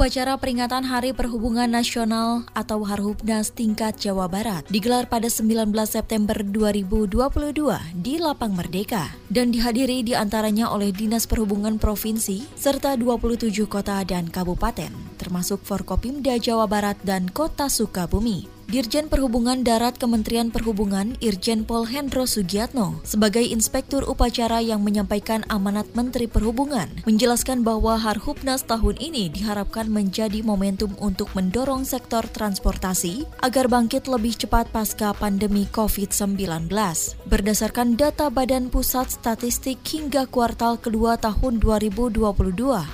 Upacara peringatan Hari Perhubungan Nasional atau Harhubnas tingkat Jawa Barat digelar pada 19 September 2022 di Lapang Merdeka dan dihadiri di antaranya oleh Dinas Perhubungan Provinsi serta 27 kota dan kabupaten termasuk Forkopimda Jawa Barat dan Kota Sukabumi. Dirjen Perhubungan Darat Kementerian Perhubungan Irjen Pol Hendro Sugiatno sebagai inspektur upacara yang menyampaikan amanat Menteri Perhubungan menjelaskan bahwa Harhubnas tahun ini diharapkan menjadi momentum untuk mendorong sektor transportasi agar bangkit lebih cepat pasca pandemi COVID-19. Berdasarkan data Badan Pusat Statistik hingga kuartal kedua tahun 2022,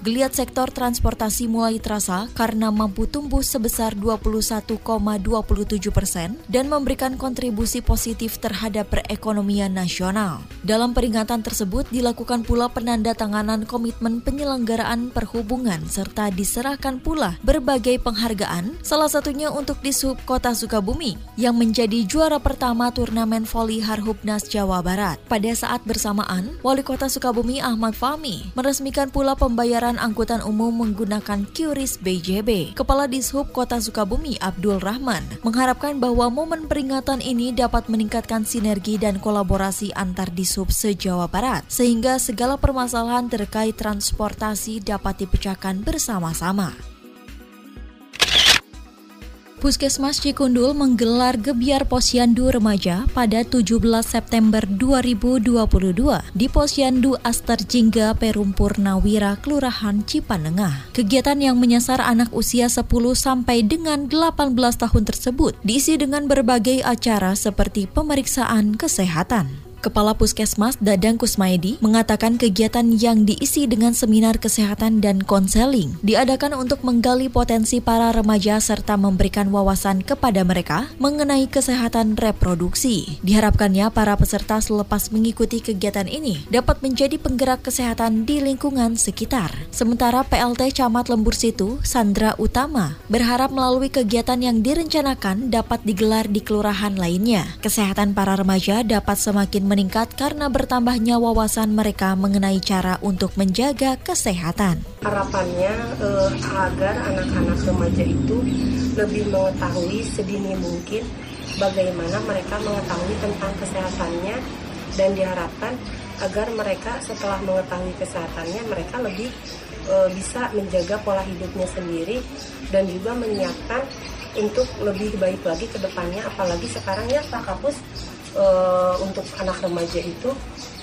geliat sektor transportasi mulai terasa karena mampu tumbuh sebesar 21,20 persen dan memberikan kontribusi positif terhadap perekonomian nasional. Dalam peringatan tersebut dilakukan pula penandatanganan komitmen penyelenggaraan perhubungan serta diserahkan pula berbagai penghargaan, salah satunya untuk di sub Kota Sukabumi yang menjadi juara pertama turnamen voli Harhubnas Jawa Barat. Pada saat bersamaan, Wali Kota Sukabumi Ahmad Fahmi meresmikan pula pembayaran angkutan umum menggunakan QRIS BJB. Kepala Dishub Kota Sukabumi Abdul Rahman mengharapkan bahwa momen peringatan ini dapat meningkatkan sinergi dan kolaborasi antar disub se-Jawa Barat, sehingga segala permasalahan terkait transportasi dapat dipecahkan bersama-sama. Puskesmas Cikundul menggelar Gebiar Posyandu Remaja pada 17 September 2022 di Posyandu Aster Jingga Perumpur Nawira, Kelurahan Cipanengah. Kegiatan yang menyasar anak usia 10 sampai dengan 18 tahun tersebut diisi dengan berbagai acara seperti pemeriksaan kesehatan. Kepala Puskesmas Dadang Kusmaedi mengatakan kegiatan yang diisi dengan seminar kesehatan dan konseling diadakan untuk menggali potensi para remaja serta memberikan wawasan kepada mereka mengenai kesehatan reproduksi. Diharapkannya para peserta selepas mengikuti kegiatan ini dapat menjadi penggerak kesehatan di lingkungan sekitar. Sementara PLT Camat Lembur Situ, Sandra Utama, berharap melalui kegiatan yang direncanakan dapat digelar di kelurahan lainnya. Kesehatan para remaja dapat semakin meningkat karena bertambahnya wawasan mereka mengenai cara untuk menjaga kesehatan. Harapannya eh, agar anak-anak remaja itu lebih mengetahui sedini mungkin bagaimana mereka mengetahui tentang kesehatannya dan diharapkan agar mereka setelah mengetahui kesehatannya mereka lebih e, bisa menjaga pola hidupnya sendiri dan juga menyiapkan untuk lebih baik lagi ke depannya apalagi sekarang ya Pak Kapus uh, untuk anak remaja itu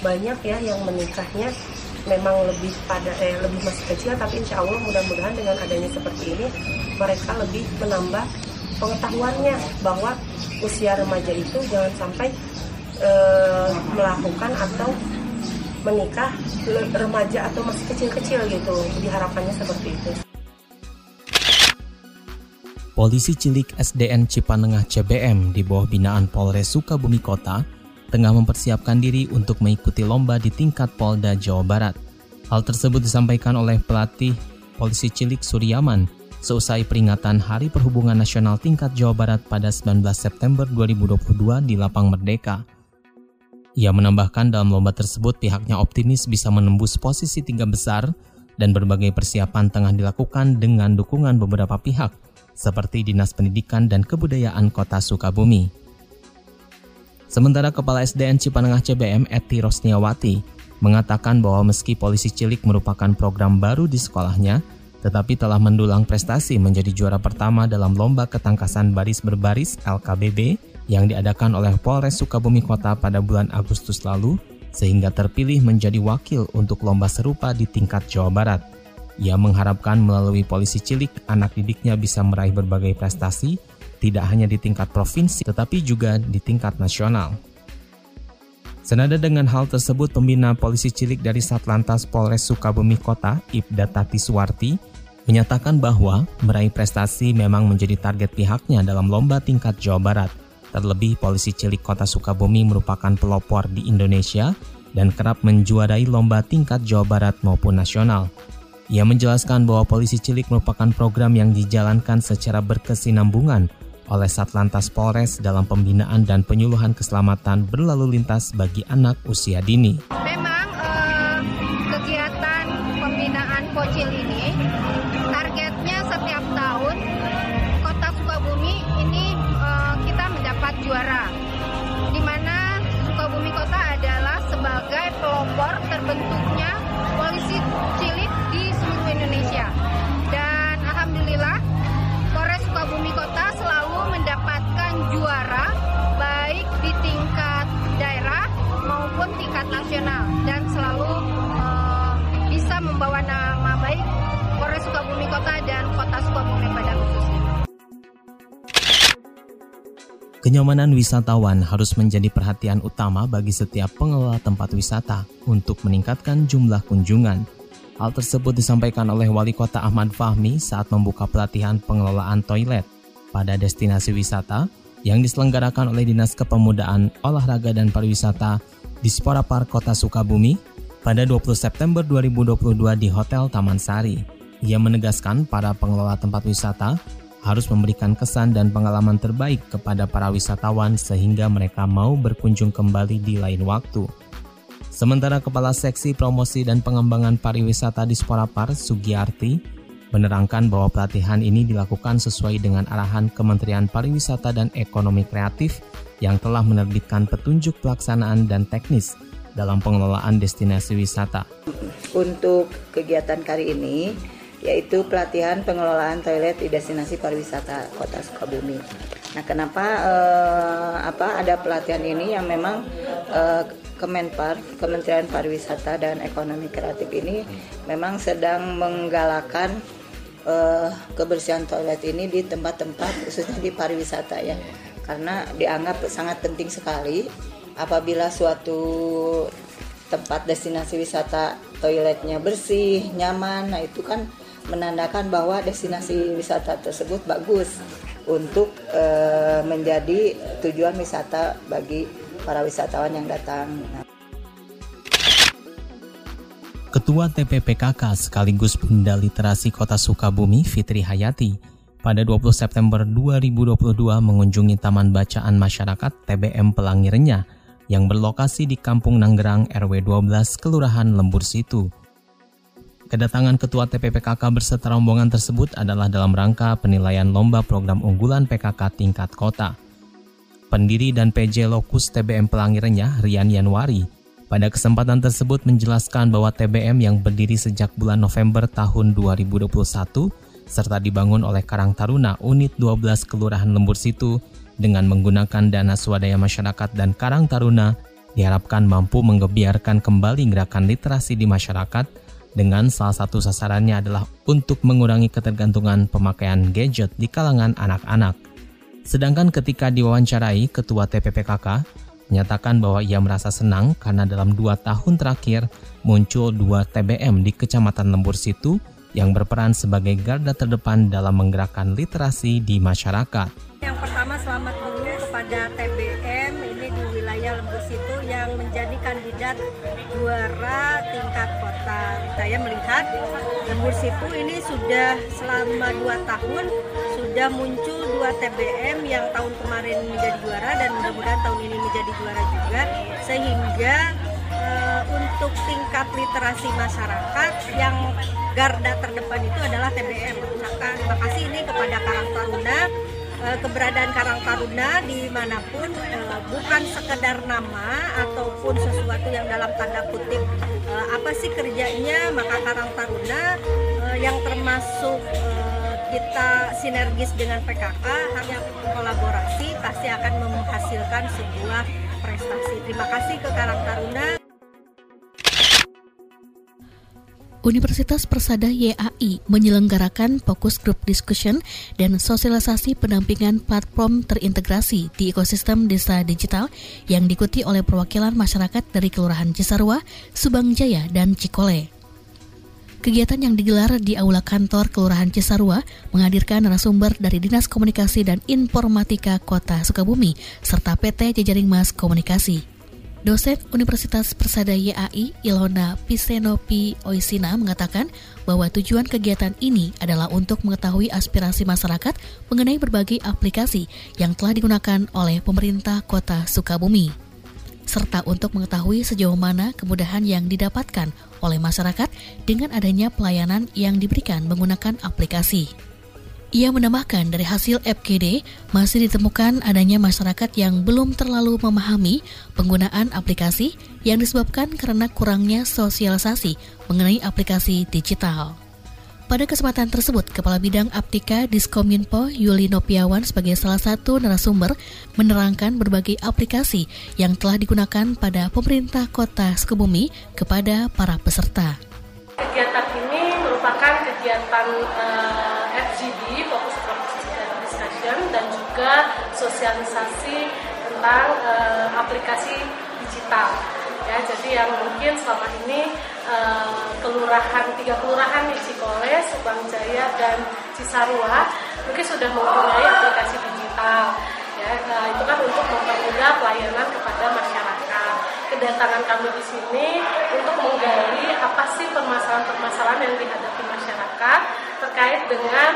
banyak ya yang menikahnya memang lebih pada eh, lebih masih kecil tapi insya Allah mudah-mudahan dengan adanya seperti ini mereka lebih menambah pengetahuannya bahwa usia remaja itu jangan sampai uh, melakukan atau menikah remaja atau masih kecil-kecil gitu diharapkannya seperti itu. Polisi Cilik SDN Cipanengah CBM di bawah binaan Polres Sukabumi Kota tengah mempersiapkan diri untuk mengikuti lomba di tingkat Polda Jawa Barat. Hal tersebut disampaikan oleh pelatih Polisi Cilik Suryaman seusai peringatan Hari Perhubungan Nasional tingkat Jawa Barat pada 19 September 2022 di Lapang Merdeka. Ia menambahkan dalam lomba tersebut pihaknya optimis bisa menembus posisi tiga besar dan berbagai persiapan tengah dilakukan dengan dukungan beberapa pihak seperti Dinas Pendidikan dan Kebudayaan Kota Sukabumi. Sementara Kepala SDN Cipanengah CBM Eti Rosniawati mengatakan bahwa meski polisi cilik merupakan program baru di sekolahnya, tetapi telah mendulang prestasi menjadi juara pertama dalam lomba ketangkasan baris berbaris LKBB yang diadakan oleh Polres Sukabumi Kota pada bulan Agustus lalu, sehingga terpilih menjadi wakil untuk lomba serupa di tingkat Jawa Barat. Ia mengharapkan melalui polisi cilik, anak didiknya bisa meraih berbagai prestasi, tidak hanya di tingkat provinsi, tetapi juga di tingkat nasional. Senada dengan hal tersebut, pembina polisi cilik dari Satlantas Polres Sukabumi Kota, Ibda Tati Suwarti, menyatakan bahwa meraih prestasi memang menjadi target pihaknya dalam lomba tingkat Jawa Barat. Terlebih polisi cilik kota Sukabumi merupakan pelopor di Indonesia dan kerap menjuarai lomba tingkat Jawa Barat maupun nasional. Ia menjelaskan bahwa polisi cilik merupakan program yang dijalankan secara berkesinambungan oleh Satlantas Polres dalam pembinaan dan penyuluhan keselamatan berlalu lintas bagi anak usia dini. Memang eh, kegiatan pembinaan Pocil ini targetnya setiap tahun Kota Sukabumi ini eh, kita mendapat juara di mana Sukabumi Kota adalah sebagai pelopor terbentuknya nasional dan selalu uh, bisa membawa nama baik Polres Sukabumi Kota dan Kota Sukabumi pada khususnya. Kenyamanan wisatawan harus menjadi perhatian utama bagi setiap pengelola tempat wisata untuk meningkatkan jumlah kunjungan. Hal tersebut disampaikan oleh Wali Kota Ahmad Fahmi saat membuka pelatihan pengelolaan toilet pada destinasi wisata yang diselenggarakan oleh Dinas Kepemudaan, Olahraga dan Pariwisata di Spora Park Kota Sukabumi pada 20 September 2022 di Hotel Taman Sari. Ia menegaskan para pengelola tempat wisata harus memberikan kesan dan pengalaman terbaik kepada para wisatawan sehingga mereka mau berkunjung kembali di lain waktu. Sementara Kepala Seksi Promosi dan Pengembangan Pariwisata di Sporapar, Sugiyarti, menerangkan bahwa pelatihan ini dilakukan sesuai dengan arahan Kementerian Pariwisata dan Ekonomi Kreatif yang telah menerbitkan petunjuk pelaksanaan dan teknis dalam pengelolaan destinasi wisata. Untuk kegiatan kali ini, yaitu pelatihan pengelolaan toilet di destinasi pariwisata Kota Sukabumi. Nah, kenapa eh, apa ada pelatihan ini yang memang eh, Kemenpar, Kementerian Pariwisata dan Ekonomi Kreatif ini memang sedang menggalakkan eh, kebersihan toilet ini di tempat-tempat khususnya di pariwisata ya. Karena dianggap sangat penting sekali apabila suatu tempat destinasi wisata toiletnya bersih, nyaman, nah itu kan menandakan bahwa destinasi wisata tersebut bagus untuk e, menjadi tujuan wisata bagi para wisatawan yang datang. Ketua TPPKK sekaligus Bunda Literasi Kota Sukabumi Fitri Hayati pada 20 September 2022 mengunjungi Taman Bacaan Masyarakat TBM Pelangi Renyah yang berlokasi di Kampung Nanggerang RW 12 Kelurahan Lembur Situ. Kedatangan Ketua TPPKK berserta rombongan tersebut adalah dalam rangka penilaian lomba program unggulan PKK tingkat kota. Pendiri dan PJ Lokus TBM Pelangi Renyah, Rian Yanwari, pada kesempatan tersebut menjelaskan bahwa TBM yang berdiri sejak bulan November tahun 2021 serta dibangun oleh Karang Taruna Unit 12 Kelurahan Lembur Situ dengan menggunakan dana swadaya masyarakat dan Karang Taruna diharapkan mampu menggebiarkan kembali gerakan literasi di masyarakat dengan salah satu sasarannya adalah untuk mengurangi ketergantungan pemakaian gadget di kalangan anak-anak. Sedangkan ketika diwawancarai, Ketua TPPKK menyatakan bahwa ia merasa senang karena dalam dua tahun terakhir muncul dua TBM di Kecamatan Lembur Situ yang berperan sebagai garda terdepan dalam menggerakkan literasi di masyarakat. Yang pertama selamat dulu kepada TBM ini di wilayah Lembur Situ yang menjadi kandidat juara tingkat kota. Saya melihat Lembur Situ ini sudah selama dua tahun sudah muncul dua TBM yang tahun kemarin menjadi juara dan mudah-mudahan tahun ini menjadi juara juga sehingga uh, untuk tingkat literasi masyarakat yang garda terdepan itu adalah TBM. Terima kasih ini kepada Karang Taruna Eh, keberadaan Karang Taruna di mana pun uh, bukan sekedar nama ataupun sesuatu yang dalam tanda kutip apa sih kerjanya maka Karang Taruna yang termasuk kita sinergis dengan PKK hanya kolaborasi pasti akan menghasilkan sebuah prestasi. Terima kasih ke Karang Taruna. Universitas Persada YAI menyelenggarakan fokus group discussion dan sosialisasi pendampingan platform terintegrasi di ekosistem desa digital yang diikuti oleh perwakilan masyarakat dari Kelurahan Cisarua, Subang Jaya, dan Cikole. Kegiatan yang digelar di Aula Kantor Kelurahan Cisarua menghadirkan narasumber dari Dinas Komunikasi dan Informatika Kota Sukabumi serta PT Jejaring Mas Komunikasi. Dosen Universitas Persada YAI Ilona Pisenopi Oisina mengatakan bahwa tujuan kegiatan ini adalah untuk mengetahui aspirasi masyarakat mengenai berbagai aplikasi yang telah digunakan oleh pemerintah Kota Sukabumi serta untuk mengetahui sejauh mana kemudahan yang didapatkan oleh masyarakat dengan adanya pelayanan yang diberikan menggunakan aplikasi. Ia menambahkan dari hasil FGD masih ditemukan adanya masyarakat yang belum terlalu memahami penggunaan aplikasi yang disebabkan karena kurangnya sosialisasi mengenai aplikasi digital. Pada kesempatan tersebut, Kepala Bidang Aptika Diskominfo Yuli Nopiawan sebagai salah satu narasumber menerangkan berbagai aplikasi yang telah digunakan pada pemerintah kota Sukabumi kepada para peserta. Kegiatan ini merupakan kegiatan uh, eh, FGD, Fokus Discussion, dan juga sosialisasi tentang uh, aplikasi digital. Ya, jadi yang mungkin selama ini uh, kelurahan tiga kelurahan di Cikole, Subang Jaya dan Cisarua mungkin sudah mempunyai aplikasi digital. Ya, nah, itu kan untuk mempermudah pelayanan kepada masyarakat. Kedatangan kami di sini untuk menggali apa sih permasalahan-permasalahan yang dihadapi masyarakat terkait dengan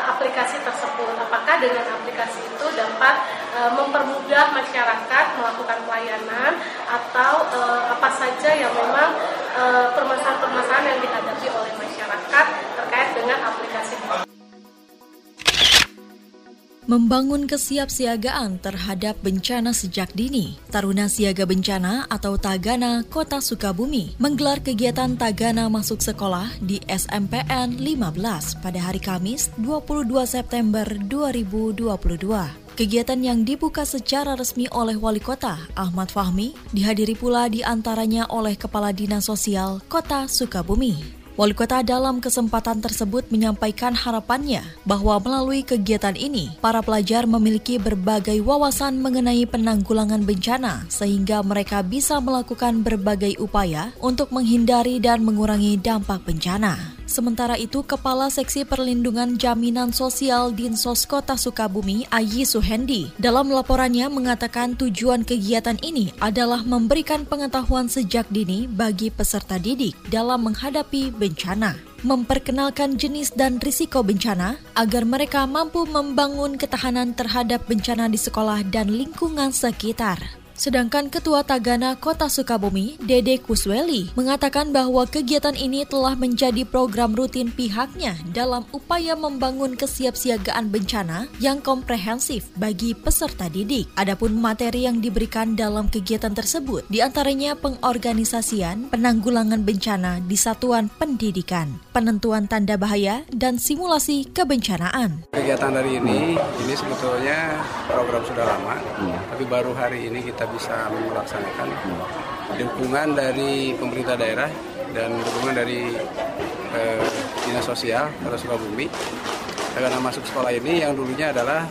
aplikasi tersebut. Apakah dengan aplikasi itu dapat uh, mempermudah masyarakat melakukan pelayanan atau uh, apa saja yang memang permasalahan-permasalahan yang dihadapi oleh masyarakat terkait dengan aplikasi Membangun kesiapsiagaan terhadap bencana sejak dini, Taruna Siaga Bencana atau Tagana Kota Sukabumi menggelar kegiatan Tagana Masuk Sekolah di SMPN 15 pada hari Kamis 22 September 2022. Kegiatan yang dibuka secara resmi oleh Wali Kota Ahmad Fahmi dihadiri pula di antaranya oleh Kepala Dinas Sosial Kota Sukabumi. Wali kota dalam kesempatan tersebut menyampaikan harapannya bahwa melalui kegiatan ini, para pelajar memiliki berbagai wawasan mengenai penanggulangan bencana sehingga mereka bisa melakukan berbagai upaya untuk menghindari dan mengurangi dampak bencana. Sementara itu, Kepala Seksi Perlindungan Jaminan Sosial Dinsos Kota Sukabumi, Ayi Suhendi, dalam laporannya mengatakan tujuan kegiatan ini adalah memberikan pengetahuan sejak dini bagi peserta didik dalam menghadapi bencana memperkenalkan jenis dan risiko bencana agar mereka mampu membangun ketahanan terhadap bencana di sekolah dan lingkungan sekitar. Sedangkan Ketua Tagana Kota Sukabumi, Dede Kusweli, mengatakan bahwa kegiatan ini telah menjadi program rutin pihaknya dalam upaya membangun kesiapsiagaan bencana yang komprehensif bagi peserta didik. Adapun materi yang diberikan dalam kegiatan tersebut di antaranya pengorganisasian penanggulangan bencana di satuan pendidikan, penentuan tanda bahaya, dan simulasi kebencanaan. Kegiatan dari ini, ini sebetulnya program sudah lama, hmm. tapi baru hari ini kita bisa melaksanakan dukungan dari pemerintah daerah dan dukungan dari eh, dinas sosial Kota Sukabumi. Tagana masuk sekolah ini yang dulunya adalah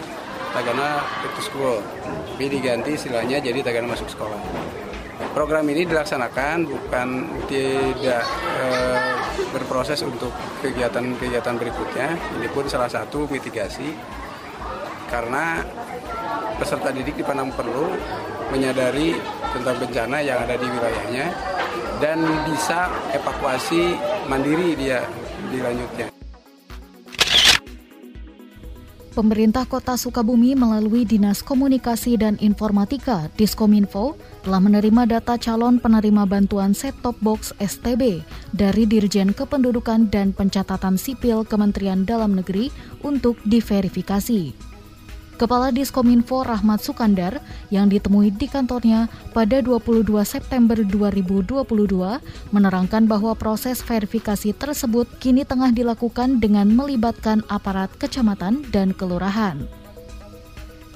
Tagana Back to School, tapi diganti istilahnya jadi Tagana masuk sekolah. Program ini dilaksanakan bukan tidak eh, berproses untuk kegiatan-kegiatan berikutnya. Ini pun salah satu mitigasi karena peserta didik di Panang perlu menyadari tentang bencana yang ada di wilayahnya dan bisa evakuasi mandiri dia dilanjutnya. Pemerintah Kota Sukabumi melalui Dinas Komunikasi dan Informatika Diskominfo telah menerima data calon penerima bantuan set-top box STB dari Dirjen Kependudukan dan Pencatatan Sipil Kementerian Dalam Negeri untuk diverifikasi. Kepala Diskominfo Rahmat Sukandar yang ditemui di kantornya pada 22 September 2022 menerangkan bahwa proses verifikasi tersebut kini tengah dilakukan dengan melibatkan aparat kecamatan dan kelurahan.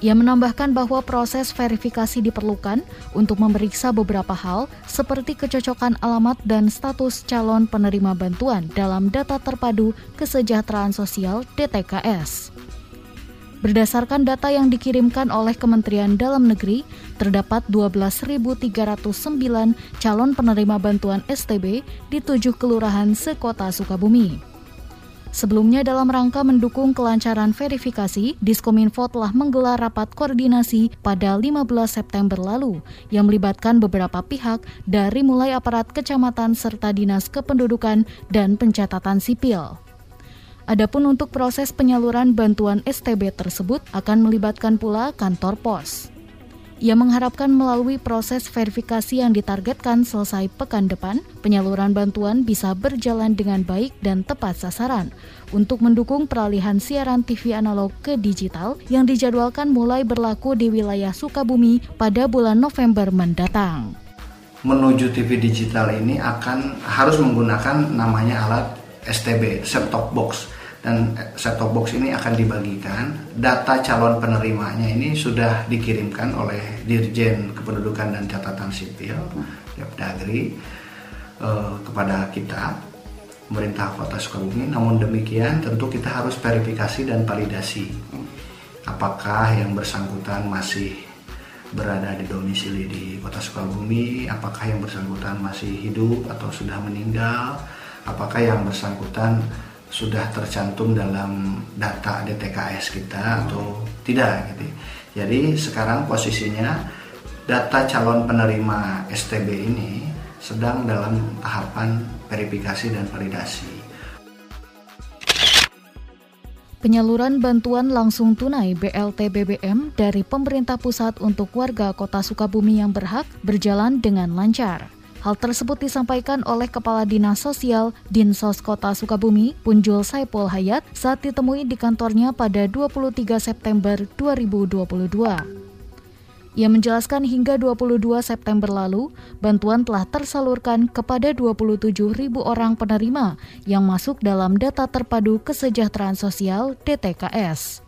Ia menambahkan bahwa proses verifikasi diperlukan untuk memeriksa beberapa hal seperti kecocokan alamat dan status calon penerima bantuan dalam data terpadu kesejahteraan sosial DTKS. Berdasarkan data yang dikirimkan oleh Kementerian Dalam Negeri, terdapat 12.309 calon penerima bantuan STB di tujuh kelurahan sekota Sukabumi. Sebelumnya dalam rangka mendukung kelancaran verifikasi, Diskominfo telah menggelar rapat koordinasi pada 15 September lalu yang melibatkan beberapa pihak dari mulai aparat kecamatan serta dinas kependudukan dan pencatatan sipil. Adapun untuk proses penyaluran bantuan STB tersebut akan melibatkan pula kantor pos. Ia mengharapkan melalui proses verifikasi yang ditargetkan selesai pekan depan, penyaluran bantuan bisa berjalan dengan baik dan tepat sasaran untuk mendukung peralihan siaran TV analog ke digital yang dijadwalkan mulai berlaku di wilayah Sukabumi pada bulan November mendatang. Menuju TV digital ini akan harus menggunakan namanya alat STB, set-top box dan set-top box ini akan dibagikan. Data calon penerimanya ini sudah dikirimkan oleh Dirjen Kependudukan dan Catatan Sipil, Depdagri, eh, kepada kita, pemerintah Kota Sukabumi. Namun demikian, tentu kita harus verifikasi dan validasi apakah yang bersangkutan masih berada di domisili di Kota Sukabumi, apakah yang bersangkutan masih hidup atau sudah meninggal, apakah yang bersangkutan sudah tercantum dalam data DTKS kita atau tidak gitu. Jadi sekarang posisinya data calon penerima STB ini sedang dalam tahapan verifikasi dan validasi. Penyaluran bantuan langsung tunai BLT BBM dari pemerintah pusat untuk warga kota Sukabumi yang berhak berjalan dengan lancar. Hal tersebut disampaikan oleh Kepala Dinas Sosial Dinsos Kota Sukabumi, Punjul Saipul Hayat, saat ditemui di kantornya pada 23 September 2022. Ia menjelaskan hingga 22 September lalu, bantuan telah tersalurkan kepada 27 ribu orang penerima yang masuk dalam data terpadu kesejahteraan sosial DTKS.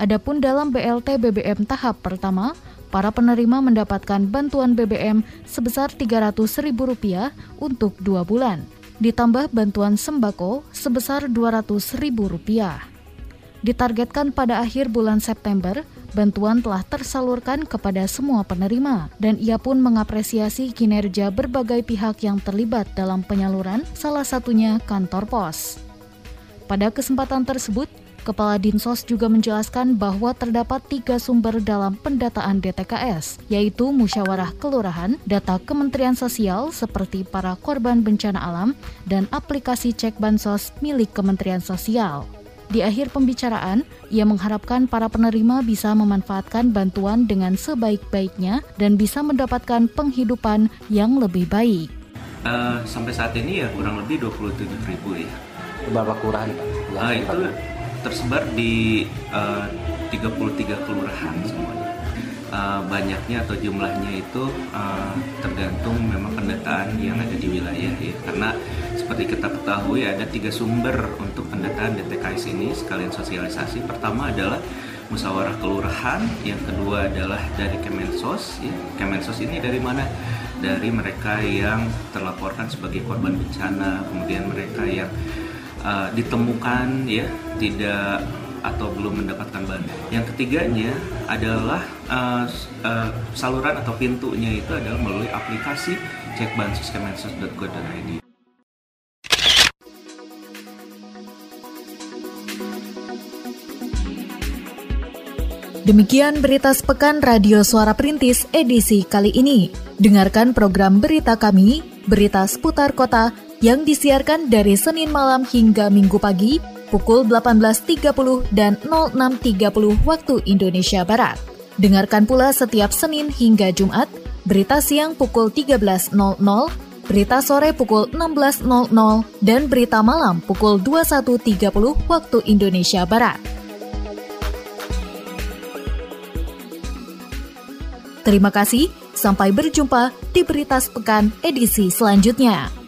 Adapun dalam BLT BBM tahap pertama, para penerima mendapatkan bantuan BBM sebesar Rp300.000 untuk dua bulan, ditambah bantuan sembako sebesar Rp200.000. Ditargetkan pada akhir bulan September, bantuan telah tersalurkan kepada semua penerima, dan ia pun mengapresiasi kinerja berbagai pihak yang terlibat dalam penyaluran, salah satunya kantor pos. Pada kesempatan tersebut, Kepala Dinsos juga menjelaskan bahwa terdapat tiga sumber dalam pendataan DTKS, yaitu musyawarah kelurahan, data Kementerian Sosial seperti para korban bencana alam, dan aplikasi cek bansos milik Kementerian Sosial. Di akhir pembicaraan, ia mengharapkan para penerima bisa memanfaatkan bantuan dengan sebaik-baiknya dan bisa mendapatkan penghidupan yang lebih baik. Uh, sampai saat ini ya kurang lebih 27 ribu ya. Berapa kelurahan Pak? Uh, itu tersebar di uh, 33 kelurahan semuanya. Uh, banyaknya atau jumlahnya itu uh, tergantung memang pendataan yang ada di wilayah ya. Karena seperti kita ketahui ada tiga sumber untuk pendataan DTKS ini sekalian sosialisasi. Pertama adalah musyawarah kelurahan yang kedua adalah dari Kemensos ya. Kemensos ini dari mana? Dari mereka yang terlaporkan sebagai korban bencana kemudian mereka yang uh, ditemukan ya tidak atau belum mendapatkan bahan. Yang ketiganya adalah uh, uh, saluran atau pintunya itu adalah melalui aplikasi cekbansos.kemensos.go.id. Demikian berita sepekan Radio Suara Perintis edisi kali ini. Dengarkan program berita kami, berita seputar kota yang disiarkan dari Senin malam hingga Minggu pagi pukul 18.30 dan 06.30 waktu Indonesia Barat. Dengarkan pula setiap Senin hingga Jumat, berita siang pukul 13.00, berita sore pukul 16.00, dan berita malam pukul 21.30 waktu Indonesia Barat. Terima kasih, sampai berjumpa di Berita Sepekan edisi selanjutnya.